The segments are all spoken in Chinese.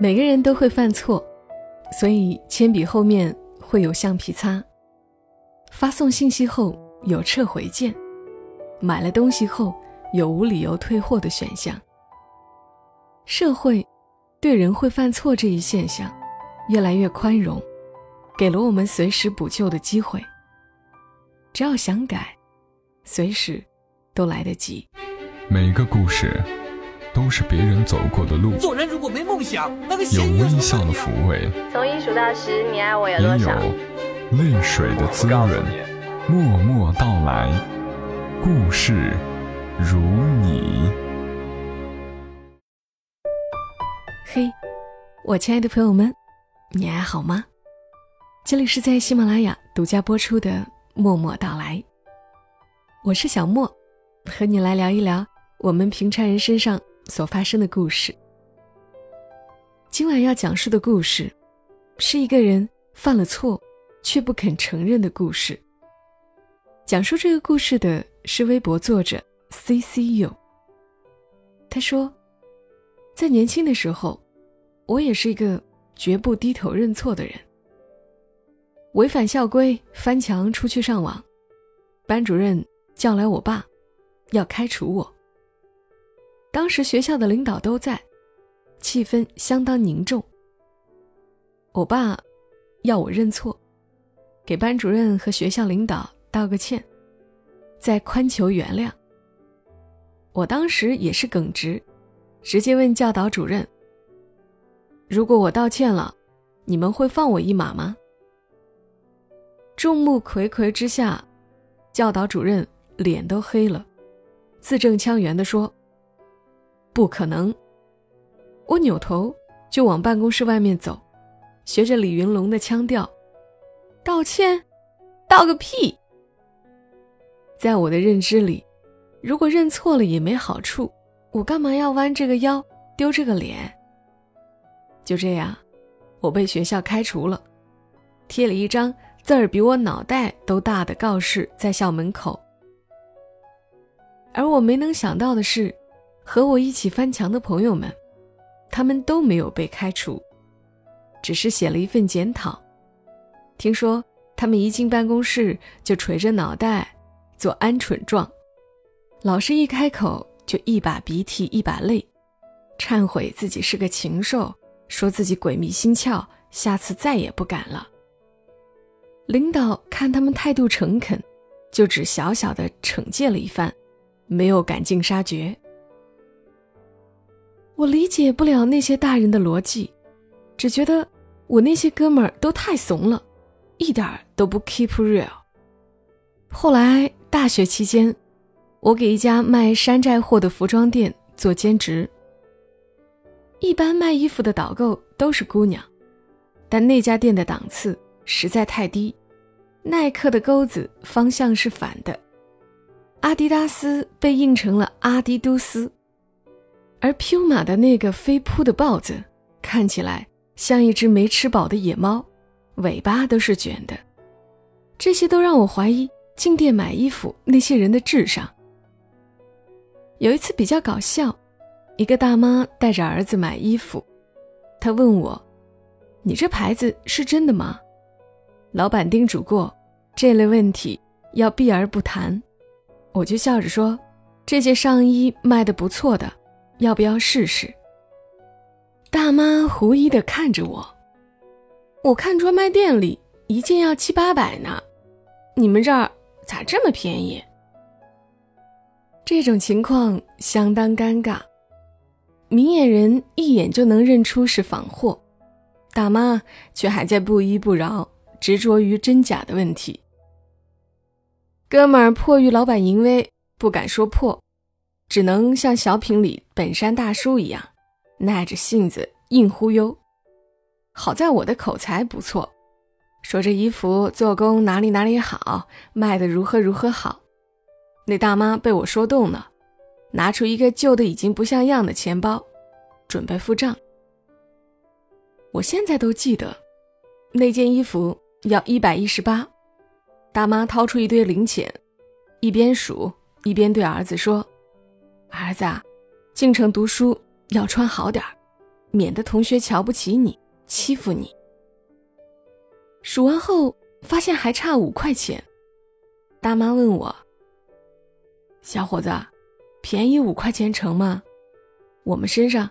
每个人都会犯错，所以铅笔后面会有橡皮擦。发送信息后有撤回键，买了东西后有无理由退货的选项。社会对人会犯错这一现象越来越宽容，给了我们随时补救的机会。只要想改，随时都来得及。每一个故事都是别人走过的路，做人如果没梦想，那个有微笑的抚慰，从一数到十，你爱我有也有？泪水的滋润。默默到来，故事如你。嘿，我亲爱的朋友们，你还好吗？这里是在喜马拉雅独家播出的《默默到来》，我是小莫，和你来聊一聊我们平常人身上所发生的故事。今晚要讲述的故事，是一个人犯了错却不肯承认的故事。讲述这个故事的是微博作者 C C U。他说，在年轻的时候，我也是一个绝不低头认错的人。违反校规翻墙出去上网，班主任叫来我爸，要开除我。当时学校的领导都在，气氛相当凝重。我爸要我认错，给班主任和学校领导。道个歉，再宽求原谅。我当时也是耿直，直接问教导主任：“如果我道歉了，你们会放我一马吗？”众目睽睽之下，教导主任脸都黑了，字正腔圆地说：“不可能。”我扭头就往办公室外面走，学着李云龙的腔调：“道歉，道个屁！”在我的认知里，如果认错了也没好处，我干嘛要弯这个腰、丢这个脸？就这样，我被学校开除了，贴了一张字儿比我脑袋都大的告示在校门口。而我没能想到的是，和我一起翻墙的朋友们，他们都没有被开除，只是写了一份检讨。听说他们一进办公室就垂着脑袋。做鹌鹑状，老师一开口就一把鼻涕一把泪，忏悔自己是个禽兽，说自己鬼迷心窍，下次再也不敢了。领导看他们态度诚恳，就只小小的惩戒了一番，没有赶尽杀绝。我理解不了那些大人的逻辑，只觉得我那些哥们儿都太怂了，一点都不 keep real。后来。大学期间，我给一家卖山寨货的服装店做兼职。一般卖衣服的导购都是姑娘，但那家店的档次实在太低。耐克的钩子方向是反的，阿迪达斯被印成了阿迪都斯，而 Puma 的那个飞扑的豹子看起来像一只没吃饱的野猫，尾巴都是卷的。这些都让我怀疑。进店买衣服那些人的智商。有一次比较搞笑，一个大妈带着儿子买衣服，她问我：“你这牌子是真的吗？”老板叮嘱过，这类问题要避而不谈。我就笑着说：“这件上衣卖的不错的，要不要试试？”大妈狐疑的看着我：“我看专卖店里一件要七八百呢，你们这儿？”咋这么便宜？这种情况相当尴尬，明眼人一眼就能认出是仿货，大妈却还在不依不饶，执着于真假的问题。哥们儿迫于老板淫威，不敢说破，只能像小品里本山大叔一样，耐着性子硬忽悠。好在我的口才不错。说这衣服做工哪里哪里好，卖的如何如何好，那大妈被我说动了，拿出一个旧的已经不像样的钱包，准备付账。我现在都记得，那件衣服要一百一十八，大妈掏出一堆零钱，一边数一边对儿子说：“儿子啊，进城读书要穿好点儿，免得同学瞧不起你，欺负你。数完后发现还差五块钱，大妈问我：“小伙子，便宜五块钱成吗？我们身上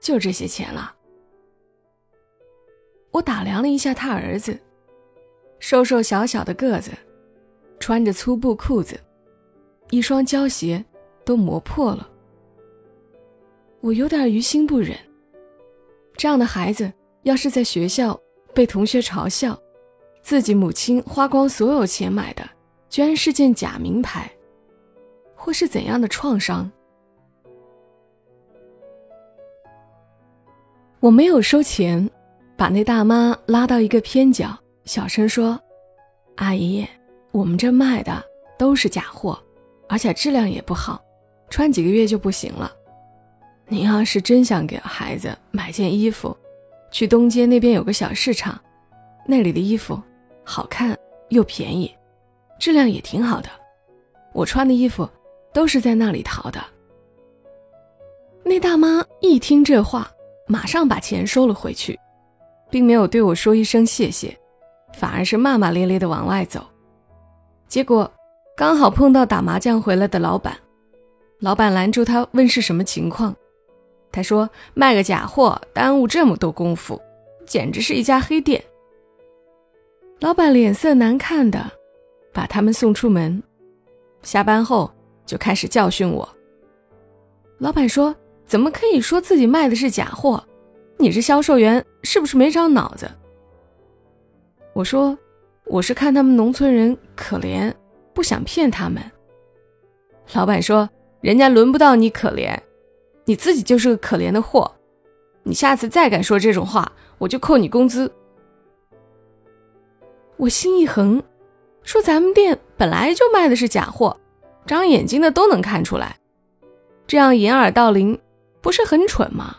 就这些钱了。”我打量了一下他儿子，瘦瘦小小的个子，穿着粗布裤子，一双胶鞋都磨破了。我有点于心不忍。这样的孩子，要是在学校被同学嘲笑，自己母亲花光所有钱买的，居然是件假名牌，会是怎样的创伤？我没有收钱。把那大妈拉到一个偏角，小声说：“阿姨，我们这卖的都是假货，而且质量也不好，穿几个月就不行了。您要是真想给孩子买件衣服，去东街那边有个小市场，那里的衣服好看又便宜，质量也挺好的。我穿的衣服都是在那里淘的。”那大妈一听这话，马上把钱收了回去。并没有对我说一声谢谢，反而是骂骂咧咧的往外走。结果刚好碰到打麻将回来的老板，老板拦住他问是什么情况。他说卖个假货耽误这么多功夫，简直是一家黑店。老板脸色难看的把他们送出门，下班后就开始教训我。老板说：“怎么可以说自己卖的是假货？”你这销售员是不是没长脑子？我说，我是看他们农村人可怜，不想骗他们。老板说，人家轮不到你可怜，你自己就是个可怜的货。你下次再敢说这种话，我就扣你工资。我心一横，说咱们店本来就卖的是假货，长眼睛的都能看出来，这样掩耳盗铃，不是很蠢吗？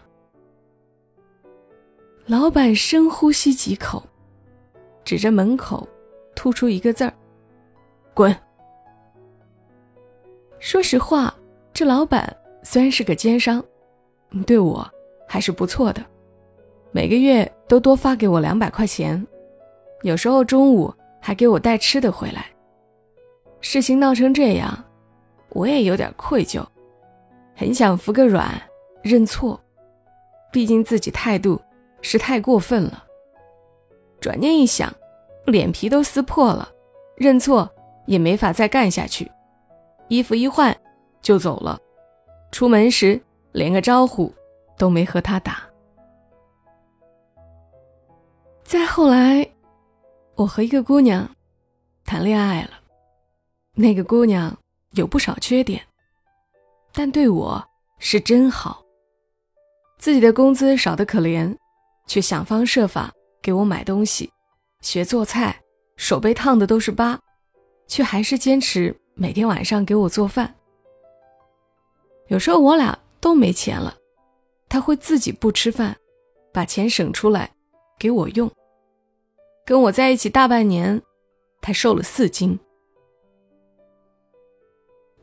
老板深呼吸几口，指着门口，吐出一个字儿：“滚。”说实话，这老板虽然是个奸商，对我还是不错的，每个月都多发给我两百块钱，有时候中午还给我带吃的回来。事情闹成这样，我也有点愧疚，很想服个软，认错，毕竟自己态度。是太过分了。转念一想，脸皮都撕破了，认错也没法再干下去，衣服一换就走了。出门时连个招呼都没和他打。再后来，我和一个姑娘谈恋爱了，那个姑娘有不少缺点，但对我是真好。自己的工资少得可怜。却想方设法给我买东西，学做菜，手被烫的都是疤，却还是坚持每天晚上给我做饭。有时候我俩都没钱了，他会自己不吃饭，把钱省出来给我用。跟我在一起大半年，他瘦了四斤，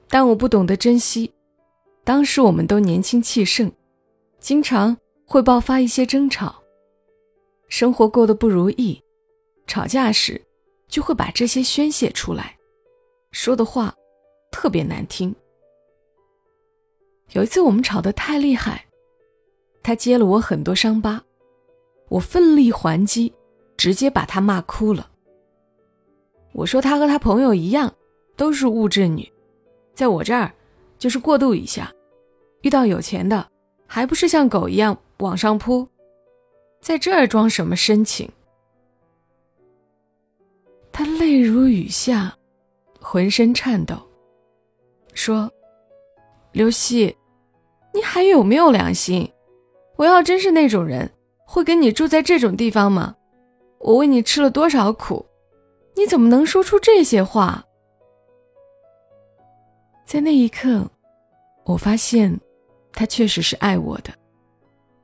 但我不懂得珍惜。当时我们都年轻气盛，经常会爆发一些争吵。生活过得不如意，吵架时就会把这些宣泄出来，说的话特别难听。有一次我们吵得太厉害，他揭了我很多伤疤，我奋力还击，直接把他骂哭了。我说他和他朋友一样，都是物质女，在我这儿就是过渡一下，遇到有钱的，还不是像狗一样往上扑。在这儿装什么深情？他泪如雨下，浑身颤抖，说：“刘希，你还有没有良心？我要真是那种人，会跟你住在这种地方吗？我为你吃了多少苦，你怎么能说出这些话？”在那一刻，我发现，他确实是爱我的，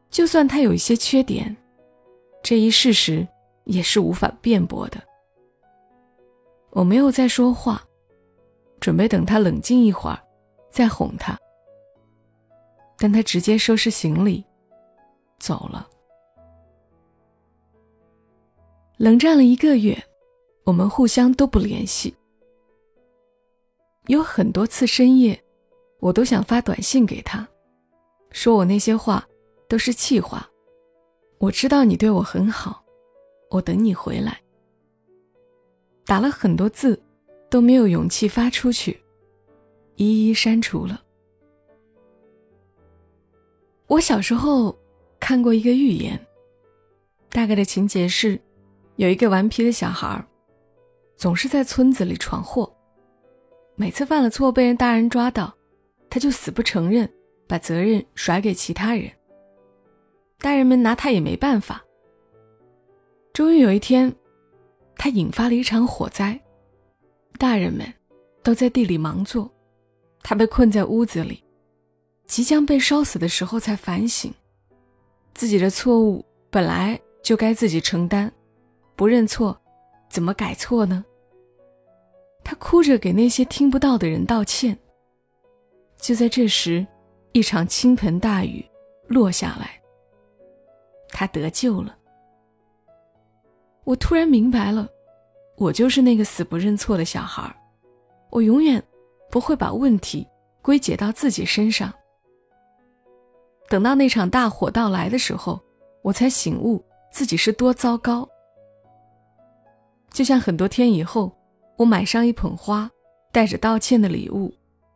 就算他有一些缺点。这一事实也是无法辩驳的。我没有再说话，准备等他冷静一会儿，再哄他。但他直接收拾行李，走了。冷战了一个月，我们互相都不联系。有很多次深夜，我都想发短信给他，说我那些话都是气话。我知道你对我很好，我等你回来。打了很多字，都没有勇气发出去，一一删除了。我小时候看过一个寓言，大概的情节是，有一个顽皮的小孩，总是在村子里闯祸，每次犯了错被人大人抓到，他就死不承认，把责任甩给其他人。大人们拿他也没办法。终于有一天，他引发了一场火灾，大人们都在地里忙做，他被困在屋子里。即将被烧死的时候，才反省，自己的错误本来就该自己承担，不认错，怎么改错呢？他哭着给那些听不到的人道歉。就在这时，一场倾盆大雨落下来，他得救了。我突然明白了，我就是那个死不认错的小孩我永远不会把问题归结到自己身上。等到那场大火到来的时候，我才醒悟自己是多糟糕。就像很多天以后，我买上一捧花，带着道歉的礼物，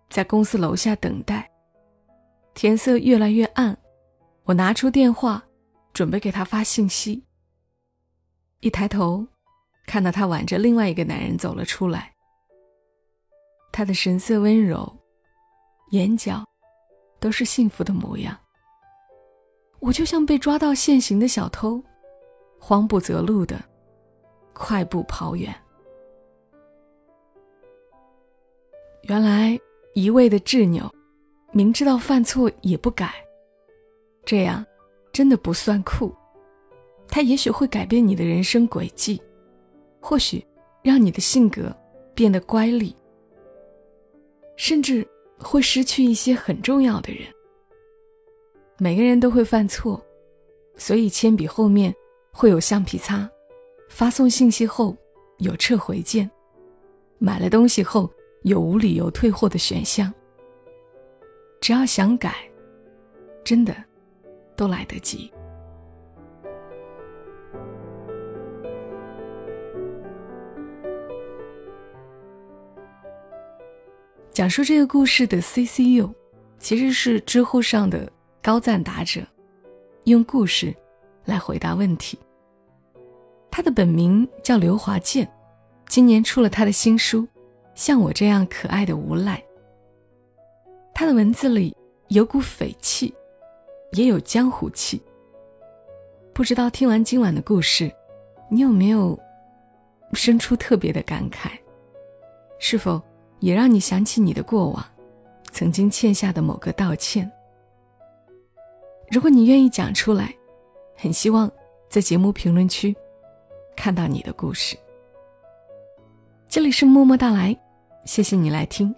在公司楼下等待。天色越来越暗，我拿出电话，准备给他发信息。一抬头，看到他挽着另外一个男人走了出来。他的神色温柔，眼角都是幸福的模样。我就像被抓到现行的小偷，慌不择路的快步跑远。原来一味的执拗，明知道犯错也不改，这样真的不算酷。他也许会改变你的人生轨迹，或许让你的性格变得乖戾，甚至会失去一些很重要的人。每个人都会犯错，所以铅笔后面会有橡皮擦，发送信息后有撤回键，买了东西后有无理由退货的选项。只要想改，真的都来得及。讲述这个故事的 CCU，其实是知乎上的。高赞答者，用故事来回答问题。他的本名叫刘华健，今年出了他的新书《像我这样可爱的无赖》。他的文字里有股匪气，也有江湖气。不知道听完今晚的故事，你有没有生出特别的感慨？是否也让你想起你的过往，曾经欠下的某个道歉？如果你愿意讲出来，很希望在节目评论区看到你的故事。这里是默默到来，谢谢你来听。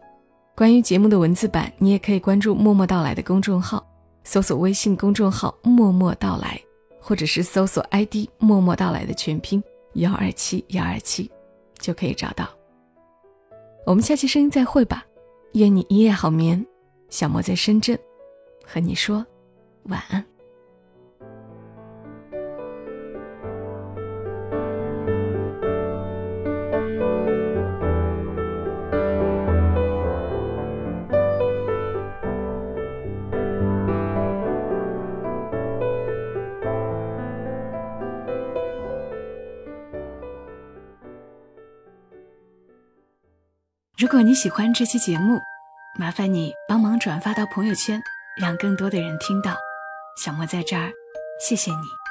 关于节目的文字版，你也可以关注“默默到来”的公众号，搜索微信公众号“默默到来”，或者是搜索 ID“ 默默到来”的全拼幺二七幺二七，就可以找到。我们下期声音再会吧，愿你一夜好眠。小莫在深圳，和你说。晚安。如果你喜欢这期节目，麻烦你帮忙转发到朋友圈，让更多的人听到。小莫在这儿，谢谢你。